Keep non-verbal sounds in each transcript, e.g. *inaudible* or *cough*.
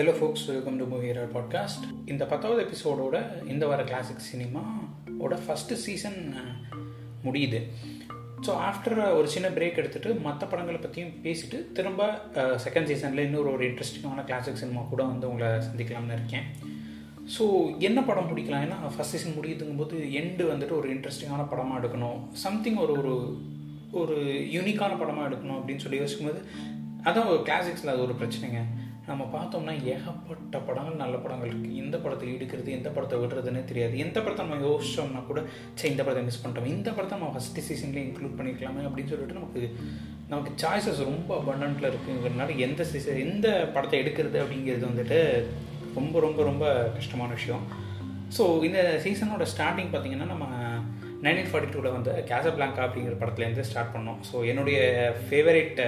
Hello folks welcome to movie hearer podcast இந்த பத்தாவது எபிசோடோட இந்த வார கிளாசிக் சினிமா ஓட ஃபஸ்ட்டு சீசன் முடியுது. ஸோ ஆஃப்டர் ஒரு சின்ன பிரேக் எடுத்துகிட்டு மற்ற படங்களை பற்றியும் பேசிட்டு திரும்ப செகண்ட் சீசனில் இன்னொரு ஒரு இன்ட்ரெஸ்டிங்கான கிளாசிக் சினிமா கூட வந்து உங்களை சந்திக்கலாம்னு இருக்கேன். ஸோ என்ன படம் பிடிக்கலாம்? ஏன்னா ஃபஸ்ட் சீசன் முடியுதுங்கும் போது எண்டு வந்துட்டு ஒரு இன்ட்ரெஸ்டிங்கான படமாக எடுக்கணும். சம்திங் ஒரு ஒரு ஒரு யூனிக்கான படமாக எடுக்கணும் அப்படின்னு சொல்லி யோசிக்கும்போது அதான் ஒரு கிளாசிக்ஸில் அது ஒரு பிரச்சனைங்க. நம்ம பார்த்தோம்னா ஏகப்பட்ட படங்கள் நல்ல படங்கள் இருக்குது எந்த படத்தை எடுக்கிறது எந்த படத்தை விடுறதுன்னு தெரியாது. எந்த படத்தை நம்ம யோசிச்சோம்னா கூட சரி இந்த படத்தை மிஸ் பண்ணிட்டோம். இந்த படத்தை நம்ம ஃபஸ்ட்டு சீசன்லேயே இன்க்ளூட் பண்ணிக்கலாமே அப்படின்னு சொல்லிட்டு நமக்கு நமக்கு சாய்ஸஸ் ரொம்ப அபண்டன்ட்டில் இருக்குங்கிறதுனால எந்த சீசன் எந்த படத்தை எடுக்கிறது அப்படிங்கிறது வந்துட்டு ரொம்ப ரொம்ப ரொம்ப கஷ்டமான விஷயம். ஸோ இந்த சீசனோட ஸ்டார்டிங் பார்த்தீங்கன்னா நம்ம நைன்டீன் ஃபார்ட்டி டூவில் வந்து கேச பிளாங்கா அப்படிங்கிற படத்துலேருந்து ஸ்டார்ட் பண்ணோம். ஸோ என்னுடைய ஃபேவரேட்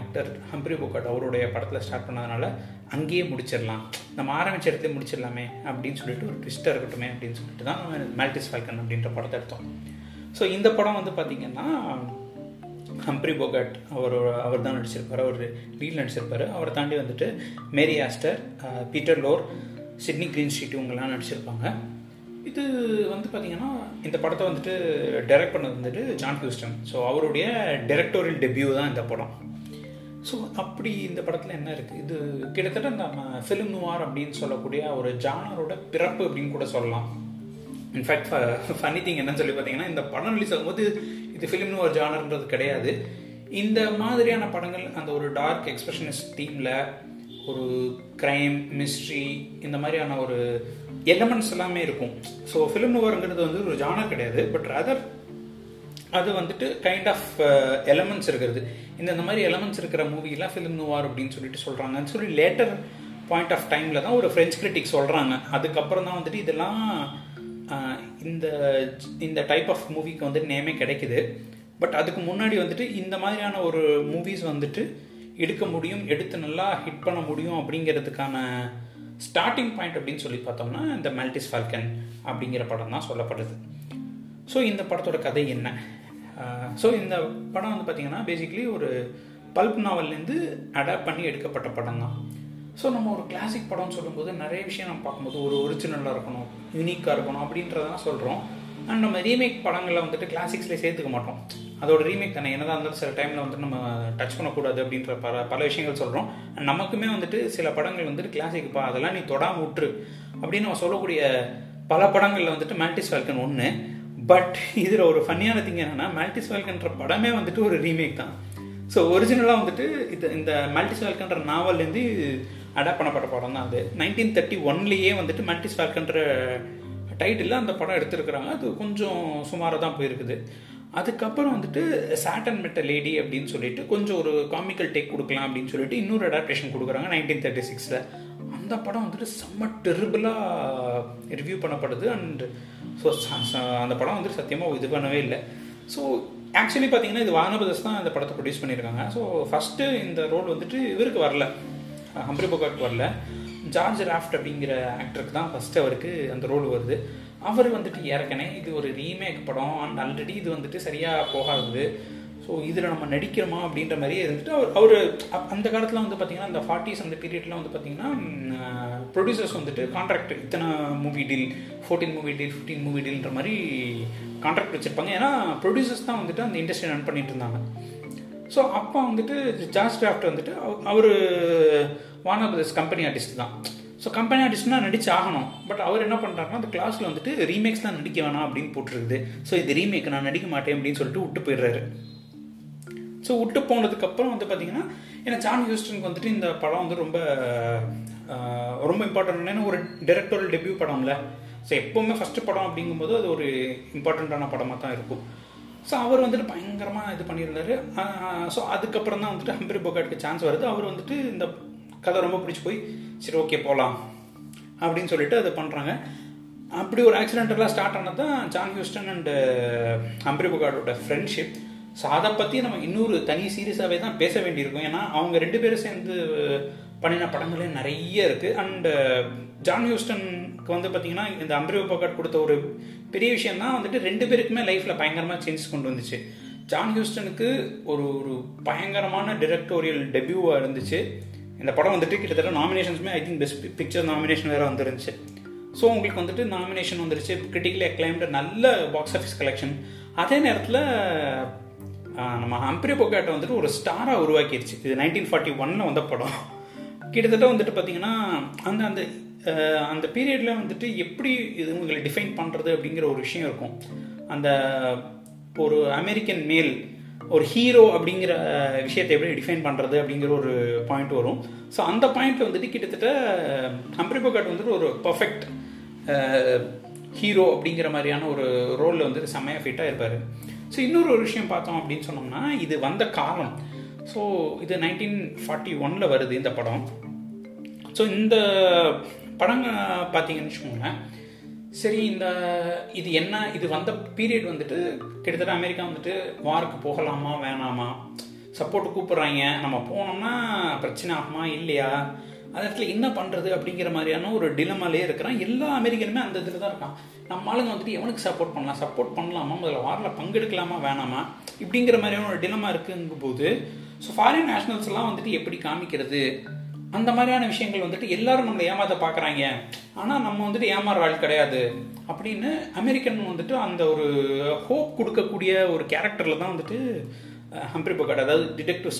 ஆக்டர் ஹம்ப்ரி போக்கட் அவருடைய படத்தில் ஸ்டார்ட் பண்ணதுனால அங்கேயே முடிச்சிடலாம். நம்ம ஆரம்பிச்ச இடத்துல முடிச்சிடலாமே அப்படின்னு சொல்லிட்டு ஒரு ட்விஸ்ட்டாக இருக்கட்டுமே அப்படின்னு சொல்லிட்டு தான் மேல்டிஸ் ஃபால்கன் அப்படின்ற படத்தை எடுத்தோம். ஸோ இந்த படம் வந்து பார்த்திங்கன்னா ஹம்ப்ரி போகட் அவர் அவர் தான் நடிச்சிருப்பார். அவர் லீட் நடிச்சிருப்பார். அவரை தாண்டி வந்துட்டு Mary Astor Peter Lorre Sydney Greenstreet இவங்கெல்லாம் நடிச்சிருப்பாங்க. இது வந்து பார்த்தீங்கன்னா இந்த படத்தை வந்துட்டு டைரக்ட் பண்ணது வந்துட்டு ஜான் ஹியூஸ்டன் ஸோ அவருடைய டைரக்டோரியல் டெபியூ தான் இந்த படம். ஸோ அப்படி இந்த படத்தில் என்ன இருக்குது இது கிட்டத்தட்ட நம்ம ஃபிலிம் நுவார் அப்படின்னு சொல்லக்கூடிய ஒரு ஜானரோட பிறப்பு அப்படின்னு கூட சொல்லலாம். இன்ஃபேக்ட் ஃபனி திங் என்னன்னு சொல்லி பார்த்தீங்கன்னா இந்த படம் ரிலீஸ் ஆகும்போது இது ஃபிலிம் நுவார் ஜானர்ன்றது கிடையாது. இந்த மாதிரியான படங்கள் அந்த ஒரு டார்க் எக்ஸ்பிரஷனிஸ்ட் தீமில் ஒரு க்ரைம் மிஸ்ட்ரி இந்த மாதிரியான ஒரு எலமெண்ட்ஸ் எல்லாமே இருக்கும். ஸோ ஃபிலிம் நுவருங்கிறது வந்து ஒரு ஜானர் கிடையாது. பட் அதர் அது வந்துட்டு கைண்ட் ஆஃப் எலமெண்ட்ஸ் இருக்கிறது. இந்த இந்த மாதிரி எலமெண்ட்ஸ் இருக்கிற மூவிலாம் ஃபிலிம் நுவார் அப்படின்னு சொல்லிட்டு சொல்கிறாங்கன்னு சொல்லி லேட்டர் பாயிண்ட் ஆஃப் டைமில் தான் ஒரு ஃப்ரெஞ்ச் கிரிட்டிக் சொல்கிறாங்க அதுக்கப்புறம் தான் வந்துட்டு இதெல்லாம் uh, இந்த இந்த டைப் ஆஃப் மூவிக்கு வந்து நேமே கிடைக்குது. பட் அதுக்கு முன்னாடி வந்துட்டு இந்த மாதிரியான ஒரு மூவிஸ் வந்துட்டு எடுக்க முடியும் எடுத்து நல்லா ஹிட் பண்ண முடியும் அப்படிங்கிறதுக்கான ஸ்டார்டிங் பாயிண்ட் அப்படின்னு சொல்லி பார்த்தோம்னா இந்த மல்டிஸ் ஃபால்கன் அப்படிங்கிற படம் தான் சொல்லப்படுது. ஸோ இந்த படத்தோட கதை என்ன? ஸோ இந்த படம் வந்து பார்த்திங்கன்னா பேசிக்லி ஒரு பல்ப் நாவல்லேருந்து அடாப்ட் பண்ணி எடுக்கப்பட்ட படம் தான். ஸோ நம்ம ஒரு கிளாசிக் படம்னு சொல்லும்போது நிறைய விஷயம் நம்ம பார்க்கும்போது ஒரு ஒரிஜினலாக இருக்கணும் யூனிக்காக இருக்கணும் அப்படின்றதான் சொல்கிறோம் அண்ட் நம்ம ரீமேக் படங்களில் வந்துட்டு கிளாசிக்ஸ்லேயே சேர்த்துக்க மாட்டோம். அதோட ரீமேக் தானே? என்னதான் இருந்தாலும் சில டைமில் வந்துட்டு நம்ம டச் பண்ணக்கூடாது அப்படின்ற பல பல விஷயங்கள் சொல்கிறோம் நமக்குமே வந்துட்டு சில படங்கள் வந்துட்டு கிளாசிக்ப்பா அதெல்லாம் நீ தொடாம விட்டுரு அப்படின்னு நம்ம சொல்லக்கூடிய பல படங்களில் வந்துட்டு மேல்டிஸ் வேல்கன் ஒன்று பட் இதில் ஒரு ஃபன்னியான திங் என்னன்னா மேல்டிஸ் வேல்கன்ற படமே வந்துட்டு ஒரு ரீமேக் தான். ஸோ ஒரிஜினலாக வந்துட்டு இது இந்த மேல்டிஸ் வேல்கன்ற நாவல்லேருந்து அடாப்ட் பண்ணப்பட்ட படம் தான் அது. நைன்டீன் தேர்ட்டி ஒன்லேயே வந்துட்டு மேல்டிஸ் வேல்கன்ற டைட்டில் அந்த படம் எடுத்திருக்கிறாங்க. அது கொஞ்சம் சுமாராக தான் போயிருக்குது. அதுக்கப்புறம் வந்துட்டு சாட்டன் மெட்ட லேடி அப்படின்னு சொல்லிட்டு கொஞ்சம் ஒரு காமிக்கல் டேக் கொடுக்கலாம் அப்படின்னு சொல்லிட்டு இன்னொரு அடாப்டேஷன் கொடுக்குறாங்க நைன்டீன் தேர்ட்டி சிக்ஸில் அந்த படம் வந்துட்டு செம்ம டெரிபிளாக ரிவ்யூ பண்ணப்படுது. அண்ட் ஸோ அந்த படம் வந்துட்டு சத்தியமாக இது பண்ணவே இல்லை. ஸோ ஆக்சுவலி பார்த்தீங்கன்னா இது வானபதஸ் தான் இந்த படத்தை ப்ரொடியூஸ் பண்ணியிருக்காங்க. ஸோ ஃபஸ்ட்டு இந்த ரோல் வந்துட்டு இவருக்கு வரல. ஹம்ப்ரி பொகாட் வரல. ஜார்ஜ் ராஃப்ட் அப்படிங்கிற ஆக்டருக்கு தான் ஃபஸ்ட்டு அவருக்கு அந்த ரோல் வருது. அவர் வந்துட்டு ஏற்கனவே இது ஒரு ரீமேக் படம். அண்ட் ஆல்ரெடி இது வந்துட்டு சரியாக போகாது ஸோ இதில் நம்ம நடிக்கிறோமா அப்படின்ற மாதிரியே இருந்துட்டு அவர் அவர் அந்த காலத்தில் வந்து பார்த்திங்கன்னா அந்த ஃபார்ட்டிஸ் அந்த பீரியட்லாம் வந்து பார்த்திங்கன்னா ப்ரொடியூசர்ஸ் வந்துட்டு கான்ட்ராக்ட் இத்தனை movie deal fourteen movie deal fifteen movie டீல்ன்ற மாதிரி கான்ட்ராக்ட் வச்சுருப்பாங்க. ஏன்னா ப்ரொடியூசர்ஸ் தான் வந்துட்டு அந்த இண்டஸ்ட்ரி ரன் பண்ணிட்டு இருந்தாங்க. ஸோ அப்பா வந்துட்டு ஜார்ஜ் கிராஃப்ட் வந்துட்டு அவர் வான் ஆஃப் கம்பெனி ஆர்டிஸ்ட் தான். ஸோ கம்பெனி ஆர்டிஸ்ட்னா நடிச்சு ஆகணும். பட் அவர் என்ன பண்ணுறாருன்னா அந்த கிளாஸில் வந்துட்டு ரீமேக்ஸ் தான் நடிக்க வேணாம் அப்படின்னு போட்டுருக்குது. ஸோ இது ரீமேக் நான் நடிக்க மாட்டேன் அப்படின்னு சொல்லிட்டு விட்டு போயிடுறாரு. ஸோ விட்டு போனதுக்கப்புறம் வந்து பார்த்தீங்கன்னா ஏன்னா ஜான் ஹியூஸ்டனுக்கு வந்துட்டு இந்த படம் வந்து ரொம்ப ரொம்ப இம்பார்ட்டன்ட் ஒரு டைரக்டோரியல் டெபியூ படம்ல. ஸோ எப்போவுமே ஃபஸ்ட்டு படம் அப்படிங்கும்போது அது ஒரு இம்பார்ட்டண்ட்டான படமாக தான் இருக்கும். ஸோ அவர் வந்துட்டு பயங்கரமாக இது பண்ணியிருந்தாரு. ஸோ அதுக்கப்புறம் தான் வந்துட்டு ஹம்பரி போகாட்டுக்கு சான்ஸ் வருது. அவர் வந்துட்டு இந்த கதை ரொம்ப பிடிச்சி போய் சரி ஓகே போகலாம் அப்படின்னு சொல்லிட்டு அதை பண்ணுறாங்க அப்படி ஒரு ஆக்சிடென்டெல்லாம் ஸ்டார்ட் ஆனது தான் ஜான் ஹியூஸ்டன் அண்டு ஹம்பரி பொகாட்டோட ஃப்ரெண்ட்ஷிப் ஸோ அதை பற்றி நம்ம இன்னொரு தனி சீரியஸாகவே தான் பேச வேண்டியிருக்கும். ஏன்னா அவங்க ரெண்டு பேரும் சேர்ந்து uh, பண்ணின படங்களே நிறைய இருக்குது அண்டு ஜான் uh, ஹியூஸ்டனுக்கு வந்து பார்த்தீங்கன்னா இந்த அம்பரி பொகாட் கொடுத்த ஒரு பெரிய விஷயம் தான் வந்துட்டு ரெண்டு பேருக்குமே லைஃப்பில் பயங்கரமாக சேஞ்சஸ் கொண்டு வந்துச்சு. ஜான் ஹியூஸ்டனுக்கு ஒரு ஒரு பயங்கரமான டிரெக்டோரியல் டெபியூவாக இருந்துச்சு. இந்த படம் வந்துட்டு கிட்டத்தட்ட நாமினேஷன்ஸுமே I think best picture nomination வேறு வந்துருந்துச்சு. ஸோ உங்களுக்கு வந்துட்டு நாமினேஷன் வந்துருச்சு. கிரிட்டிக்கலி அக்ளைம்டு நல்ல பாக்ஸ் ஆஃபீஸ் கலெக்ஷன் அதே நேரத்தில் நம்ம ஹம்பிரி பொக்காட்டை வந்துட்டு ஒரு ஸ்டாராக உருவாக்கிடுச்சு இது நைன்டீன் ஃபார்ட்டி ஒன்னில் வந்த படம். கிட்டத்தட்ட வந்துட்டு பார்த்தீங்கன்னா அந்த அந்த அந்த பீரியடில் வந்துட்டு எப்படி இது உங்களை டிஃபைன் பண்ணுறது அப்படிங்கிற ஒரு விஷயம் இருக்கும். அந்த ஒரு அமெரிக்கன் மேல் ஒரு ஹீரோ அப்படிங்கிற விஷயத்தை எப்படி டிஃபைன் பண்ணுறது அப்படிங்கிற ஒரு பாயிண்ட் வரும். ஸோ அந்த பாயிண்ட்டில் வந்துட்டு கிட்டத்தட்ட ஹம்ப்ரி பொகாட் வந்துட்டு ஒரு பர்ஃபெக்ட் ஹீரோ அப்படிங்கிற மாதிரியான ஒரு ரோலில் வந்துட்டு செம்மையாக ஃபிட்டாக இருப்பார். ஸோ இன்னொரு ஒரு விஷயம் பார்த்தோம் அப்படின்னு சொன்னோம்னா இது வந்த காலம். ஸோ இது நைன்டீன் ஃபார்ட்டி ஒனில் வருது இந்த படம். ஸோ இந்த படங்க பார்த்தீங்கன்னு வச்சுக்கோங்களேன் சரி இந்த இது என்ன இது வந்த பீரியட் வந்துட்டு கிட்டத்தட்ட அமெரிக்கா வந்துட்டு வாருக்கு போகலாமா வேணாமா? சப்போர்ட் கூப்பிட்றாங்க. நம்ம போனோம்னா பிரச்சனை ஆகுமா இல்லையா? அந்த இடத்துல என்ன பண்ணுறது அப்படிங்கிற மாதிரியான ஒரு டிலமாலே இருக்கிறான். எல்லா அமெரிக்கனுமே அந்த இதில் தான் இருக்கான். நம்ம ஆளுங்க வந்துட்டு எவனுக்கு சப்போர்ட் பண்ணலாம்? சப்போர்ட் பண்ணலாமா? முதல்ல வாரில் பங்கெடுக்கலாமா வேணாமா? இப்படிங்கிற மாதிரியான ஒரு டிலமா இருக்குங்கும் போது ஸோ ஃபாரின் நேஷனல்ஸ்லாம் வந்துட்டு எப்படி காமிக்கிறது? அந்த மாதிரியான விஷயங்கள் வந்துட்டு எல்லாரும் நம்மளை ஏமாத்த பார்க்குறாங்க ஆனால் நம்ம வந்துட்டு ஏமாற ஆள் கிடையாது. அப்படின்னு அமெரிக்கன் வந்துட்டு அந்த ஒரு ஹோப் கொடுக்கக்கூடிய ஒரு கேரக்டரில் தான் வந்துட்டு ஹம்ப்ரி பகாட் அதாவது டிடெக்டிவ்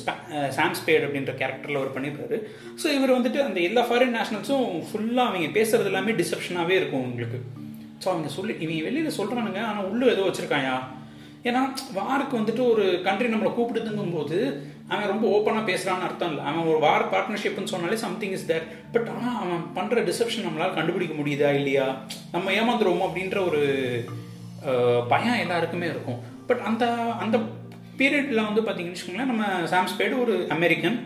சாம் ஸ்பேட் அப்படின்ற கேரக்டரில் அவர் பண்ணியிருக்காரு ஸோ இவர் வந்துட்டு அந்த எல்லா ஃபாரின் நேஷனல்ஸும் ஃபுல்லாக அவங்க பேசுறது எல்லாமே டிசப்ஷனாகவே இருக்கும் உங்களுக்கு ஸோ அவங்க சொல்லி இவங்க வெளியில் சொல்கிறானுங்க ஆனால் உள்ளே ஏதோ வச்சுருக்காயா? ஏன்னா வாருக்கு வந்துட்டு ஒரு கண்ட்ரி நம்மளை கூப்பிடுதுங்கும் போது அவன் ரொம்ப ஓப்பனாக பேசுகிறான்னு அர்த்தம் இல்லை. அவன் ஒரு வார் பார்ட்னர்ஷிப்னு சொன்னாலே சம்திங் இஸ் தேர் பட் ஆனால் அவன் பண்ணுற டிசப்ஷன் நம்மளால் கண்டுபிடிக்க முடியுதா இல்லையா? நம்ம ஏமாந்துருவோம் அப்படின்ற ஒரு பயம் எல்லாருக்குமே இருக்கும். பட் அந்த அந்த பீரியடில் வந்து பார்த்தீங்கன்னு வச்சுக்கோங்களேன் நம்ம சாம்ஸ்பேடு ஒரு அமெரிக்கன்.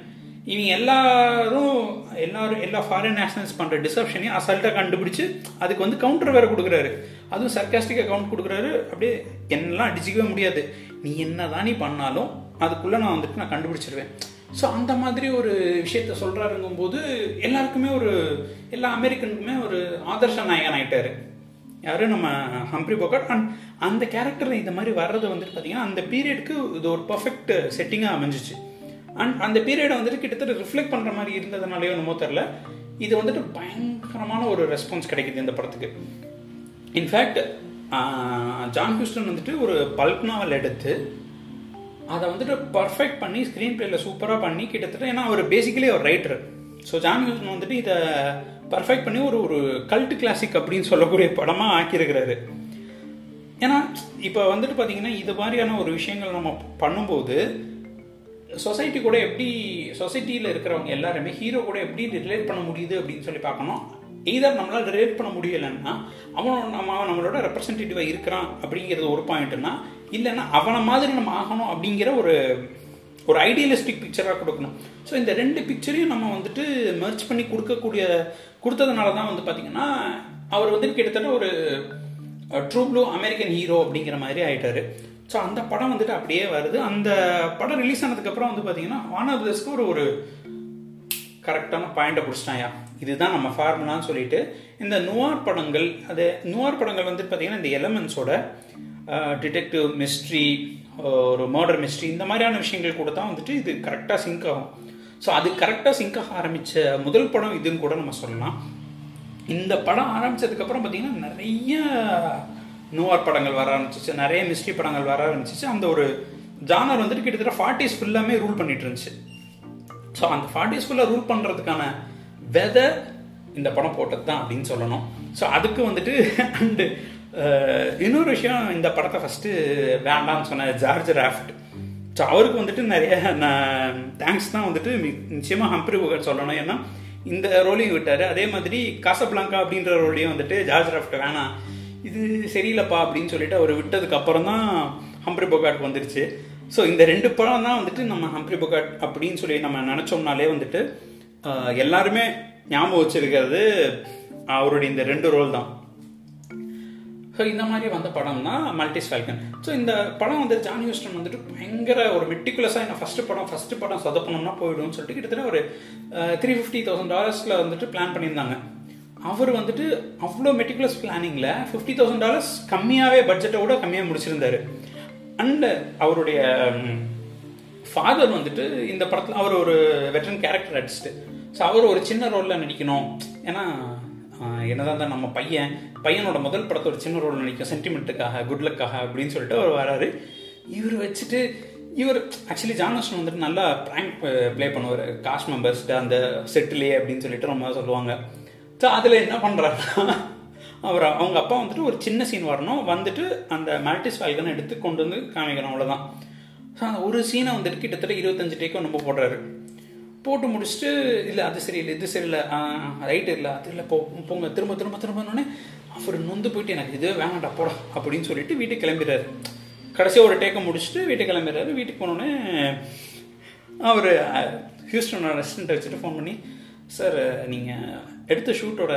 இவங்க எல்லாரும் எல்லாரும் எல்லா ஃபாரின் நேஷனல்ஸ் பண்ணுற டிசப்ஷனையும் அசால்ட்டாக கண்டுபிடிச்சு அதுக்கு வந்து கவுண்டர் வேறு கொடுக்குறாரு. அதுவும் சர்க்காஸ்டிக்காக கவுண்ட் கொடுக்குறாரு. அப்படியே என்னெல்லாம் அடிச்சிக்கவே முடியாது. நீ என்ன தான் நீ பண்ணாலும் அதுக்குள்ளே நான் வந்துட்டு நான் கண்டுபிடிச்சிருவேன். ஸோ அந்த மாதிரி ஒரு விஷயத்த சொல்கிறாருங்கும் போது எல்லாருக்குமே ஒரு எல்லா அமெரிக்கனுக்குமே ஒரு ஆதர்ஷ நாயகன் ஆகிட்டாரு யார்? நம்ம ஹம்ப்ரி போகட். அண்ட் அந்த கேரக்டரில் இந்த மாதிரி வர்றது வந்துட்டு பார்த்தீங்கன்னா அந்த பீரியடுக்கு இது ஒரு பர்ஃபெக்ட் செட்டிங்காக அமைஞ்சிச்சு. அண்ட் அந்த பீரியடை வந்துட்டு கிட்டத்தட்ட ரிஃப்ளெக்ட் பண்ணுற மாதிரி இருந்ததுனாலேயோ என்னமோ தெரில இது வந்துட்டு பயங்கரமான ஒரு ரெஸ்பான்ஸ் கிடைக்குது இந்த படத்துக்கு. இன்ஃபேக்ட் ஜான் ஹூஸ்டன் வந்துட்டு ஒரு பல்க் நாவல் எடுத்து அதை வந்துட்டு பர்ஃபெக்ட் பண்ணி ஸ்க்ரீன் பிளேல சூப்பராக பண்ணி கிட்டத்தட்ட ஏன்னா அவர் பேசிக்கலி ஒரு ரைட்டர் ஸோ ஜான் ஹூஸ்டன் வந்துட்டு இதை பர்ஃபெக்ட் பண்ணி ஒரு ஒரு கல்ட் கிளாசிக் அப்படின்னு சொல்லக்கூடிய படமாக ஆக்கியிருக்கிறாரு. ஏன்னா இப்போ வந்துட்டு பார்த்தீங்கன்னா இது மாதிரியான ஒரு விஷயங்கள் நம்ம பண்ணும்போது சொசைட்டி கூட எப்படி சொசைட்டியில் இருக்கிறவங்க எல்லாருமே ஹீரோ கூட எப்படி ரிலேட் பண்ண முடியுது அப்படின்னு சொல்லி பார்க்கணும். எய்தர் நம்மளால் ரிலேட் பண்ண முடியலைன்னா அவன் நம்ம நம்மளோட ரெப்ரசன்டேட்டிவாக இருக்கிறான் அப்படிங்கிறது ஒரு பாயிண்ட்னா இல்லைன்னா அவனை மாதிரி நம்ம ஆகணும் அப்படிங்கிற ஒரு ஒரு ஐடியலிஸ்டிக் பிக்சராக கொடுக்கணும். ஸோ இந்த ரெண்டு பிக்சரையும் நம்ம வந்துட்டு மர்ச் பண்ணி கொடுக்கக்கூடிய கொடுத்ததுனால தான் வந்து பார்த்தீங்கன்னா அவர் வந்துட்டு கிட்டத்தட்ட ஒரு ட்ரூ ப்ளூ அமெரிக்கன் ஹீரோ அப்படிங்கிற மாதிரி ஆயிட்டாரு. ஸோ அந்த படம் வந்துட்டு அப்படியே வருது. அந்த படம் ரிலீஸ் ஆனதுக்கப்புறம் வந்து பார்த்தீங்கன்னா வானர் பிரதர்ஸ்க்கு ஒரு ஒரு கரெக்டான பாயிண்டை பிடிச்சிட்டாயா? இதுதான் நம்ம ஃபார்முலான்னு சொல்லிட்டு இந்த நுவார் படங்கள் அது நுவார் படங்கள் வந்து பார்த்தீங்கன்னா இந்த எலமெண்ட்ஸோட டிடெக்டிவ் மிஸ்ட்ரி ஒரு மர்டர் மிஸ்ட்ரி இந்த மாதிரியான விஷயங்கள் கூட தான் வந்துட்டு இது கரெக்டாக சிங்க் ஆகும். ஸோ அது கரெக்டாக சிங்க் ஆக ஆரம்பித்த முதல் படம் இதுன்னு கூட நம்ம சொல்லலாம். இந்த படம் ஆரம்பித்ததுக்கப்புறம் பார்த்தீங்கன்னா நிறைய நோவார் படங்கள் வர ஆரம்பிச்சிச்சு நிறைய மிஸ்ட்ரி படங்கள் வர ஆரம்பிச்சிச்சு. அந்த ஒரு ஜானர் வந்துட்டு கிட்டத்தட்ட ஃபார்ட்டிஸ் ஃபுல்லாமே ரூல் பண்ணிட்டு இருந்துச்சு. ஸோ அந்த ஃபார்ட்டிஸ் ஃபுல்லாக ரூல் பண்ணுறதுக்கான வெதை இந்த படம் போட்டது தான் அப்படின்னு சொல்லணும். ஸோ அதுக்கு வந்துட்டு *laughs* அண்டு இன்னொரு விஷயம் இந்த படத்தை ஃபஸ்ட்டு வேண்டாம்னு சொன்ன ஜார்ஜ் ராஃப்ட் ஸோ அவருக்கு வந்துட்டு நிறைய நான் தேங்க்ஸ் தான் வந்துட்டு நிச்சயமாக ஹம்ப்ரி புகழ் சொல்லணும். ஏன்னா இந்த ரோலையும் விட்டார் அதே மாதிரி காசப்லாங்கா அப்படின்ற ரோலையும் வந்துட்டு ஜார்ஜ் ராஃப்ட் வேணாம். இது சரியில்லைப்பா அப்படின்னு சொல்லிட்டு அவர் விட்டதுக்கு அப்புறம் தான் ஹம்ப்ரி பொகாட் வந்துருச்சு. ஸோ இந்த ரெண்டு படம் தான் வந்துட்டு நம்ம ஹம்ப்ரி பொகாட் அப்படின்னு சொல்லி நம்ம நினச்சோம்னாலே வந்துட்டு எல்லாருமே ஞாபகம் வச்சிருக்கிறது அவருடைய இந்த ரெண்டு ரோல் தான். ஸோ இந்த மாதிரி வந்த படம் தான் மல்டிஸ் ஃபால்கன் ஸோ இந்த படம் வந்து ஜான் ஹியூஸ்டன் வந்துட்டு பயங்கர ஒரு மெட்டிகுலஸாக என்ன ஃபஸ்ட்டு படம் ஃபஸ்ட்டு படம் சொதப்பணும்னா போயிடும்னு சொல்லிட்டு கிட்டத்தட்ட ஒரு த்ரீ ஃபிஃப்டி தௌசண்ட் டாலர்ஸில் வந்துட்டு பிளான் பண்ணியிருந்தாங்க. அவர் வந்துட்டு அவ்வளோ மெட்டிகுலஸ் பிளானிங்கில் ஃபிஃப்டி தௌசண்ட் டாலர்ஸ் கம்மியாகவே பட்ஜெட்டை விட கம்மியாக முடிச்சிருந்தாரு. அண்ட் அவருடைய ஃபாதர் வந்துட்டு இந்த படத்தில் அவர் ஒரு வெட்டரன் கேரக்டர் ஆர்டிஸ்ட் ஸோ அவர் ஒரு சின்ன ரோலில் நடிக்கணும். ஏன்னா என்னதான் தான் நம்ம பையன் பையனோட முதல் படத்தை ஒரு சின்ன ரோல் நினைக்கும் சென்டிமெண்ட்டுக்காக குட் லக்காக அப்படின்னு சொல்லிட்டு அவர் வராரு. இவர் வச்சுட்டு இவர் ஆக்சுவலி ஜானஸ்டன் வந்துட்டு நல்லா ப்ராங்க் ப்ளே பண்ணுவார். காஸ்ட் மெம்பர்ஸ்ட்டு அந்த செட்டிலே அப்படின்னு சொல்லிட்டு ரொம்ப சொல்லுவாங்க. ஸோ அதில் என்ன பண்ணுறாருன்னா அவர் அவங்க அப்பா வந்துட்டு ஒரு சின்ன சீன் வரணும். வந்துட்டு அந்த மேட்டிஸ் வால்கனை எடுத்து கொண்டு வந்து காமிக்கணும் அவ்வளோதான் ஸோ அந்த ஒரு சீனை வந்துட்டு கிட்டத்தட்ட இருபத்தஞ்சு டேக்கோ ரொம்ப போடுறாரு. போட்டு முடிச்சுட்டு இல்லை அது சரியில்லை இது சரியில்லை ரைட்டு இல்லை அது இல்லை போ போங்க திரும்ப திரும்ப திரும்பனோடனே அவர் நொந்து போயிட்டு எனக்கு இதுவே வேணாண்டா போடா அப்படின்னு சொல்லிட்டு வீட்டுக்கு கிளம்பிடுறாரு. கடைசியாக ஒரு டேக்கை முடிச்சுட்டு வீட்டுக்கு கிளம்பிடுறாரு. வீட்டுக்கு போனோடனே அவர் ஹியூஸ்டனோட ரெஸ்டன்ட்டை வச்சுட்டு ஃபோன் பண்ணி சார் நீங்கள் எடுத்த ஷூட்டோட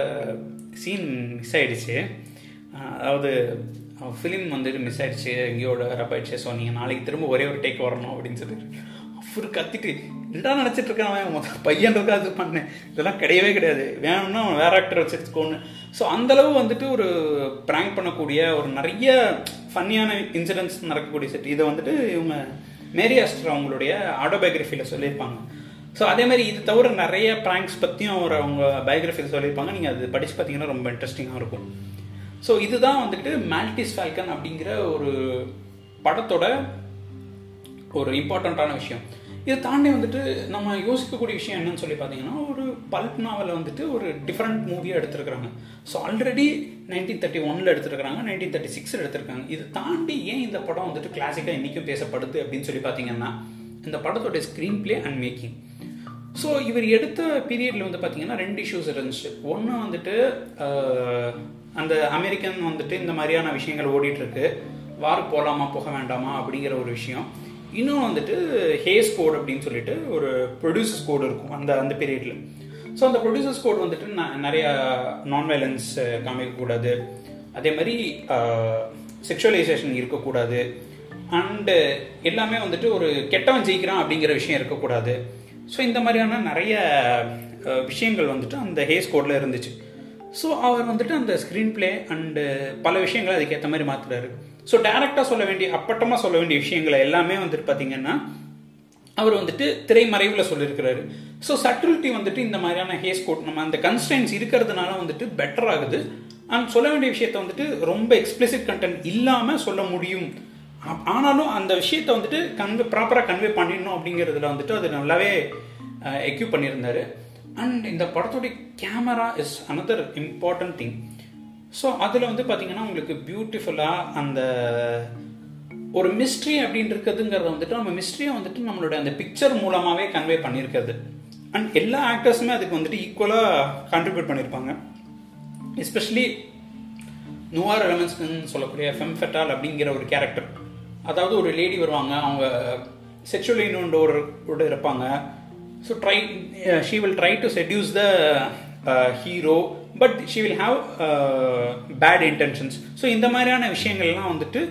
சீன் மிஸ் ஆகிடுச்சு அதாவது ஃபிலிம் வந்துட்டு மிஸ் ஆகிடுச்சு எங்கேயோட ரப் ஆயிடுச்சு ஸோ நீங்கள் நாளைக்கு திரும்ப ஒரே ஒரு டேக் வரணும் அப்படின்னு சொல்லிட்டு. அவர் கத்திட்டு என்னடா நினச்சிட்டு இருக்கான் அவன்? மொத்த பையன்றதுக்கு அது பண்ணேன் இதெல்லாம் கிடையவே கிடையாது. வேணும்னா அவன் வேற ஆக்டர் வச்சுக்கோன்னு ஸோ அந்தளவு வந்துட்டு ஒரு ப்ராங்க் பண்ணக்கூடிய ஒரு நிறைய ஃபன்னியான இன்சிடென்ட்ஸ் நடக்கக்கூடிய செட் இதை வந்துட்டு இவங்க மேரி அஸ்டர் அவங்களுடைய ஆட்டோபயோகிராஃபியில் சொல்லியிருப்பாங்க. ஸோ அதே மாதிரி இது தவிர நிறைய ப்ராங்க்ஸ் பற்றியும் அவர் அவங்க பயோகிராஃபியில் சொல்லியிருப்பாங்க. நீங்கள் அது படித்து பார்த்தீங்கன்னா ரொம்ப இன்ட்ரெஸ்டிங்காக இருக்கும். ஸோ இதுதான் வந்துட்டு மால்டிஸ் ஃபால்கன் அப்படிங்கிற ஒரு படத்தோட ஒரு இம்பார்ட்டண்ட்டான விஷயம். இதை தாண்டி வந்துட்டு நம்ம யோசிக்கக்கூடிய விஷயம் என்னன்னு சொல்லி பார்த்தீங்கன்னா ஒரு பல்ப் நாவலை வந்துட்டு ஒரு டிஃப்ரெண்ட் மூவியாக எடுத்திருக்கிறாங்க. ஸோ ஆல்ரெடி நைன்டீன் தேர்ட்டி ஒனில் எடுத்திருக்கிறாங்க நைன்டீன் தேர்ட்டி சிக்ஸில் எடுத்திருக்காங்க. இது தாண்டி ஏன் இந்த படம் வந்துட்டு கிளாசிக்காக இன்றைக்கும் பேசப்படுது அப்படின்னு சொல்லி பார்த்தீங்கன்னா இந்த படத்தோட screen play and making so இவர் எடுத்த பீரியடில் வந்து பார்த்தீங்கன்னா ரெண்டு இஷ்யூஸ் இருந்துச்சு. ஒன்று வந்துட்டு அந்த அமெரிக்கன் வந்துட்டு இந்த மாதிரியான விஷயங்கள் ஓடிட்டுருக்கு வார் போகலாமா போக வேண்டாமா அப்படிங்கிற ஒரு விஷயம். இன்னும் வந்துட்டு ஹேஸ் கோட் அப்படின்னு சொல்லிட்டு ஒரு ப்ரொடியூசர்ஸ் கோடு இருக்கும் அந்த அந்த பீரியடில் ஸோ அந்த ப்ரொடியூசர்ஸ் கோட் வந்துட்டு நான் நிறையா நான் வயலன்ஸ் காமிக்கக்கூடாது. அதே மாதிரி செக்ஷுவலைசேஷன் இருக்கக்கூடாது. அண்டு எல்லாமே வந்துட்டு ஒரு கெட்டவன் ஜெயிக்கிறான் அப்படிங்கிற விஷயம் இருக்கக்கூடாது. ஸோ இந்த மாதிரியான நிறைய விஷயங்கள் வந்துட்டு அந்த ஹேஸ் கோடில் இருந்துச்சு. ஸோ அவர் வந்துட்டு அந்த ஸ்க்ரீன் பிளே அண்டு பல விஷயங்களை அதுக்கேற்ற மாதிரி மாற்றுறாரு ஸோ டேரக்டாக சொல்ல வேண்டிய அப்பட்டமாக சொல்ல வேண்டிய விஷயங்களை எல்லாமே வந்துட்டு பார்த்தீங்கன்னா அவர் வந்துட்டு திரைமறைவில் சொல்லியிருக்கிறாரு ஸோ சட்டிலிட்டி வந்துட்டு இந்த மாதிரியான ஹேஸ் கோட் நம்ம அந்த கன்ஸ்டன்ஸ் இருக்கிறதுனால வந்துட்டு பெட்டர் ஆகுது. அண்ட் சொல்ல வேண்டிய விஷயத்த வந்துட்டு ரொம்ப எக்ஸ்பிளிசிட் கண்டென்ட் இல்லாமல் சொல்ல முடியும். ஆனாலும் அந்த விஷயத்த வந்துட்டு கன்வே ப்ராப்பராக கன்வே பண்ணிடணும் அப்படிங்கிறதுல வந்துட்டு அது நல்லாவே எக்யூப் பண்ணியிருந்தாரு. அண்ட் இந்த படத்துடைய camera is another important thing so அதில் வந்து பார்த்தீங்கன்னா உங்களுக்கு பியூட்டிஃபுல்லாக அந்த ஒரு மிஸ்ட்ரி அப்படின்னு இருக்கிறதுங்கிறத வந்துட்டு நம்ம மிஸ்ட்ரியை வந்துட்டு நம்மளுடைய அந்த பிக்சர் மூலமாகவே கன்வே பண்ணியிருக்கிறது அண்ட் எல்லா ஆக்டர்ஸுமே அதுக்கு வந்துட்டு ஈக்குவலாக கான்ட்ரிபியூட் பண்ணியிருப்பாங்க எஸ்பெஷலி நுவார் எலமெண்ட்ஸ்னு சொல்லக்கூடிய ஃபெம்ஃபெட்டால் அப்படிங்கிற ஒரு கேரக்டர் அதாவது ஒரு லேடி வருவாங்க அவங்க செக்ஷுவல் இன்னொன்றோட இருப்பாங்க. So try she will try to seduce the hero but she will have bad intentions so இந்த மாதிரியான விஷயங்கள்லாம் வந்துட்டு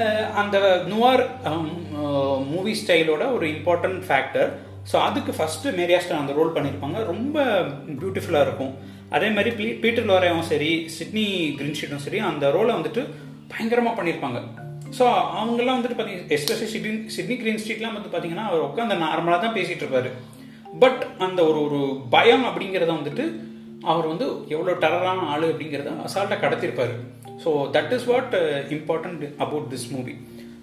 uh, அந்த நுவார் மூவி ஸ்டைலோட ஒரு இம்பார்ட்டன்ட் ஃபேக்டர் ஸோ அதுக்கு ஃபஸ்ட்டு மேரியாஸ்டர் அந்த ரோல் பண்ணியிருப்பாங்க ரொம்ப பியூட்டிஃபுல்லாக இருக்கும். அதே மாதிரி பீ பீட்டர் லோரையும் சரி சிட்னி கிரின்ஷீட்டும் சரி அந்த ரோலை வந்துட்டு பயங்கரமாக பண்ணியிருப்பாங்க ஸோ அவங்கெல்லாம் வந்துட்டு பார்த்தீங்கன்னா எஸ்பெஷலி சிட்னி சிட்னி கிரீன் ஸ்ட்ரீட்லாம் வந்து பார்த்தீங்கன்னா அவர் உட்காந்து நார்மலாக தான் பேசிகிட்டு இருப்பாரு. பட் அந்த ஒரு ஒரு பயம் அப்படிங்கிறத வந்துட்டு அவர் வந்து எவ்வளோ டெரரான ஆள் அப்படிங்கிறத அசால்ட்டாக கடத்திருப்பார் so that is what important about this movie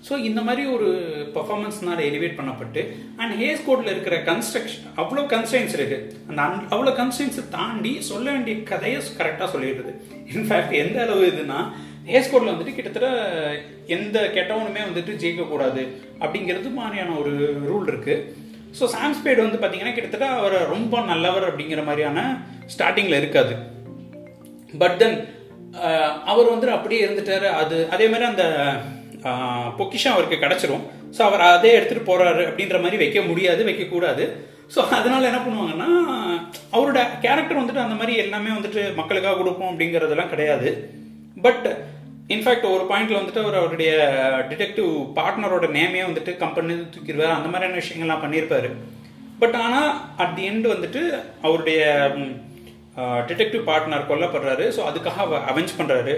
so இந்த மாதிரி ஒரு பெர்ஃபார்மன்ஸ்னால எலிவேட் பண்ணப்பட்டு அண்ட் ஹேஸ் கோட்ல இருக்கிற கன்ஸ்ட்ரக்ஷன் அவ்வளோ கன்ஸ்டன்ஸ் இருக்கு. அந்த அன்- அவ்வளோ கன்ஸ்டன்ஸை தாண்டி சொல்ல வேண்டிய கதையை கரெக்டாக சொல்லிடுது இன்ஃபேக்ட் எந்த அளவு இதுனா ஹேஸ் கோட்ல வந்துட்டு கிட்டத்தட்ட எந்த கெட்டவனுமே வந்துட்டு ஜெயிக்கக்கூடாது அப்படிங்கிறது மாதிரியான ஒரு ரூல் இருக்குது ஸோ சாம்ஸ்பேட் வந்து பார்த்தீங்கன்னா கிட்டத்தட்ட அவர் ரொம்ப நல்லவர் அப்படிங்கிற மாதிரியான ஸ்டார்டிங்கில் இருக்காது. பட் தென் அவர் வந்துட்டு அப்படியே இருந்துட்டாரு. அது அதே மாதிரி அந்த பொக்கிஷம் அவருக்கு கிடைச்சிரும். ஸோ அவர் அதே எடுத்துகிட்டு போகிறாரு அப்படின்ற மாதிரி வைக்க முடியாது வைக்கக்கூடாது ஸோ அதனால என்ன பண்ணுவாங்கன்னா அவரோட கேரக்டர் வந்துட்டு அந்த மாதிரி எல்லாமே வந்துட்டு மக்களுக்காக கொடுப்போம் அப்படிங்கிறதெல்லாம் கிடையாது. பட் இன்ஃபேக்ட் ஒரு பாயிண்ட்ல வந்துட்டு அவர் அவருடைய டிடெக்டிவ் பார்ட்னரோட நேமே வந்துட்டு கம்பெனி தூக்கிடுவார். அந்த மாதிரியான விஷயங்கள்லாம் பண்ணியிருப்பாரு. பட் ஆனால் அட் தி எண்ட் வந்துட்டு அவருடைய டிடெக்டிவ் பார்ட்னர் uh, கொல்லப்படுறாரு. ஸோ அதுக்காக அவெஞ்ச் பண்ணுறாரு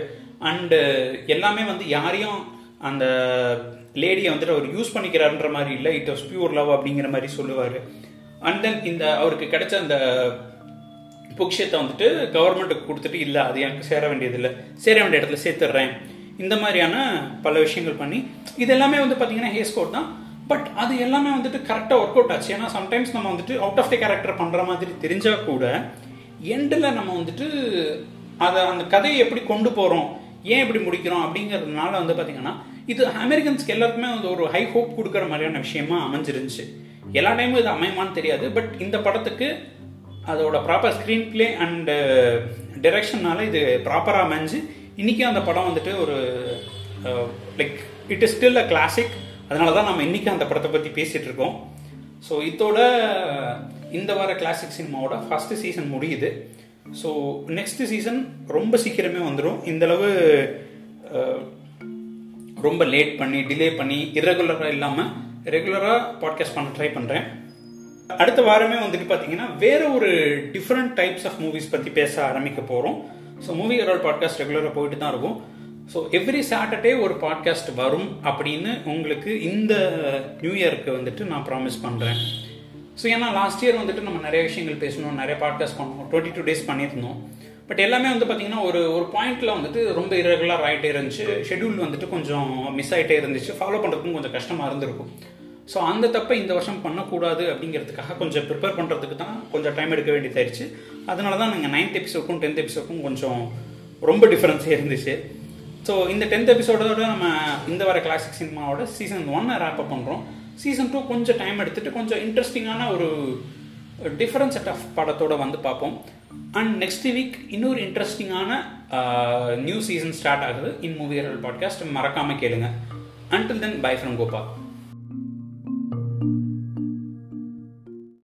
அண்டு uh, எல்லாமே வந்து யாரையும் அந்த லேடியை வந்துட்டு அவர் யூஸ் பண்ணிக்கிறாருன்ற மாதிரி இல்லை. இட் வாஸ் பியூர் லவ் அப்படிங்கிற மாதிரி சொல்லுவார். அண்ட் தென் இந்த அவருக்கு கிடைச்ச அந்த பொக்கிஷத்தை வந்துட்டு கவர்மெண்ட்டுக்கு கொடுத்துட்டு இல்லை அது எனக்கு சேர வேண்டியதில்லை. சேர வேண்டிய இடத்துல சேர்த்துடுறேன் இந்த மாதிரியான பல விஷயங்கள் பண்ணி இது எல்லாமே வந்து பார்த்தீங்கன்னா ஹேஸ் கோட் தான். பட் அது எல்லாமே வந்துட்டு கரெக்டாக ஒர்க் அவுட் ஆச்சு. ஏன்னா சம்டைம்ஸ் நம்ம வந்துட்டு அவுட் ஆஃப் தி கேரக்டர் பண்ணுற மாதிரி தெரிஞ்சால் கூட எண்டில் நம்ம வந்துட்டு அதை அந்த கதையை எப்படி கொண்டு போகிறோம் ஏன் இப்படி முடிக்கிறோம் அப்படிங்கிறதுனால வந்து பார்த்தீங்கன்னா இது அமெரிக்கன்ஸ்க்கு எல்லாருக்குமே வந்து ஒரு ஹை ஹோப் கொடுக்குற மாதிரியான விஷயமா அமைஞ்சிருந்துச்சு. எல்லா டைமும் இது அமையுமான்னு தெரியாது. பட் இந்த படத்துக்கு அதோட ப்ராப்பர் ஸ்க்ரீன் பிளே அண்ட் டைரக்ஷன்னால இது ப்ராப்பராக அமைஞ்சு இன்றைக்கும் அந்த படம் வந்துட்டு ஒரு uh, like it is still a classic அதனால தான் நம்ம இன்றைக்கும் அந்த படத்தை பற்றி பேசிகிட்டு இருக்கோம். ஸோ இதோட இந்த வார கிளாசிக் சினிமாவோட ஃபஸ்ட்டு சீசன் முடியுது. ஸோ நெக்ஸ்ட் சீசன் ரொம்ப சீக்கிரமே வந்துடும் இந்தளவு uh, ரொம்ப லேட் பண்ணி டிலே பண்ணி இரெகுலராக இல்லாமல் ரெகுலராக பாட்காஸ்ட் பண்ண ட்ரை பண்ணுறேன் அடுத்த வாரமே வந்துட்டு பார்த்தீங்கன்னா வேற ஒரு டிஃப்ரெண்ட் டைப்ஸ் ஆஃப் மூவிஸ் பற்றி பேச ஆரம்பிக்க போகிறோம் ஸோ மூவி ஹெரால் பாட்காஸ்ட் ரெகுலராக போயிட்டு தான் இருக்கும். ஸோ எவ்ரி சாட்டர்டே ஒரு பாட்காஸ்ட் வரும் அப்படின்னு உங்களுக்கு இந்த நியூ இயருக்கு வந்துட்டு நான் ப்ராமிஸ் பண்ணுறேன் ஸோ ஏன்னா லாஸ்ட் இயர் வந்துட்டு நம்ம நிறைய விஷயங்கள் பேசணும் நிறைய பாட்காஸ்ட் பண்ணோம் டுவெண்ட்டி டூ டேஸ் பண்ணியிருந்தோம். பட் எல்லாமே வந்து பார்த்தீங்கன்னா ஒரு ஒரு பாயிண்ட்ல வந்துட்டு ரொம்ப இரகுலர் ஆகிட்டே இருந்துச்சு. ஷெடியூல் வந்துட்டு கொஞ்சம் மிஸ் ஆகிட்டே இருந்துச்சு. ஃபாலோ பண்ணுறதுக்கும் கொஞ்சம் கஷ்டமாக இருந்திருக்கும். ஸோ அந்த தப்பை இந்த வருஷம் பண்ணக்கூடாது அப்படிங்கிறதுக்காக கொஞ்சம் ப்ரிப்பேர் பண்ணுறதுக்கு தான் கொஞ்சம் டைம் எடுக்க வேண்டியதாயிருச்சு அதனால தான் நாங்கள் நைன்த் எபிசோடுக்கும் டென்த் எபிசோடுக்கும் கொஞ்சம் ரொம்ப டிஃப்ரென்ஸே இருந்துச்சு. ஸோ இந்த டென்த் எபிசோடோட நம்ம இந்த வர கிளாசிக் சினிமாவோட சீசன் ஒன்னை ரேப்பப் பண்ணுறோம் சீசன் டூ கொஞ்சம் டைம் எடுத்துகிட்டு கொஞ்சம் இன்ட்ரெஸ்டிங்கான ஒரு டிஃப்ரெண்ட் செட் ஆஃப் படத்தோடு வந்து பார்ப்போம். அண்ட் நெக்ஸ்ட் வீக் இன்னொரு இன்ட்ரெஸ்டிங்கான நியூ சீசன் ஸ்டார்ட் ஆகுது. இன் மூவி பாட்காஸ்ட் மறக்காமல் கேளுங்க. Until then bye from Gopal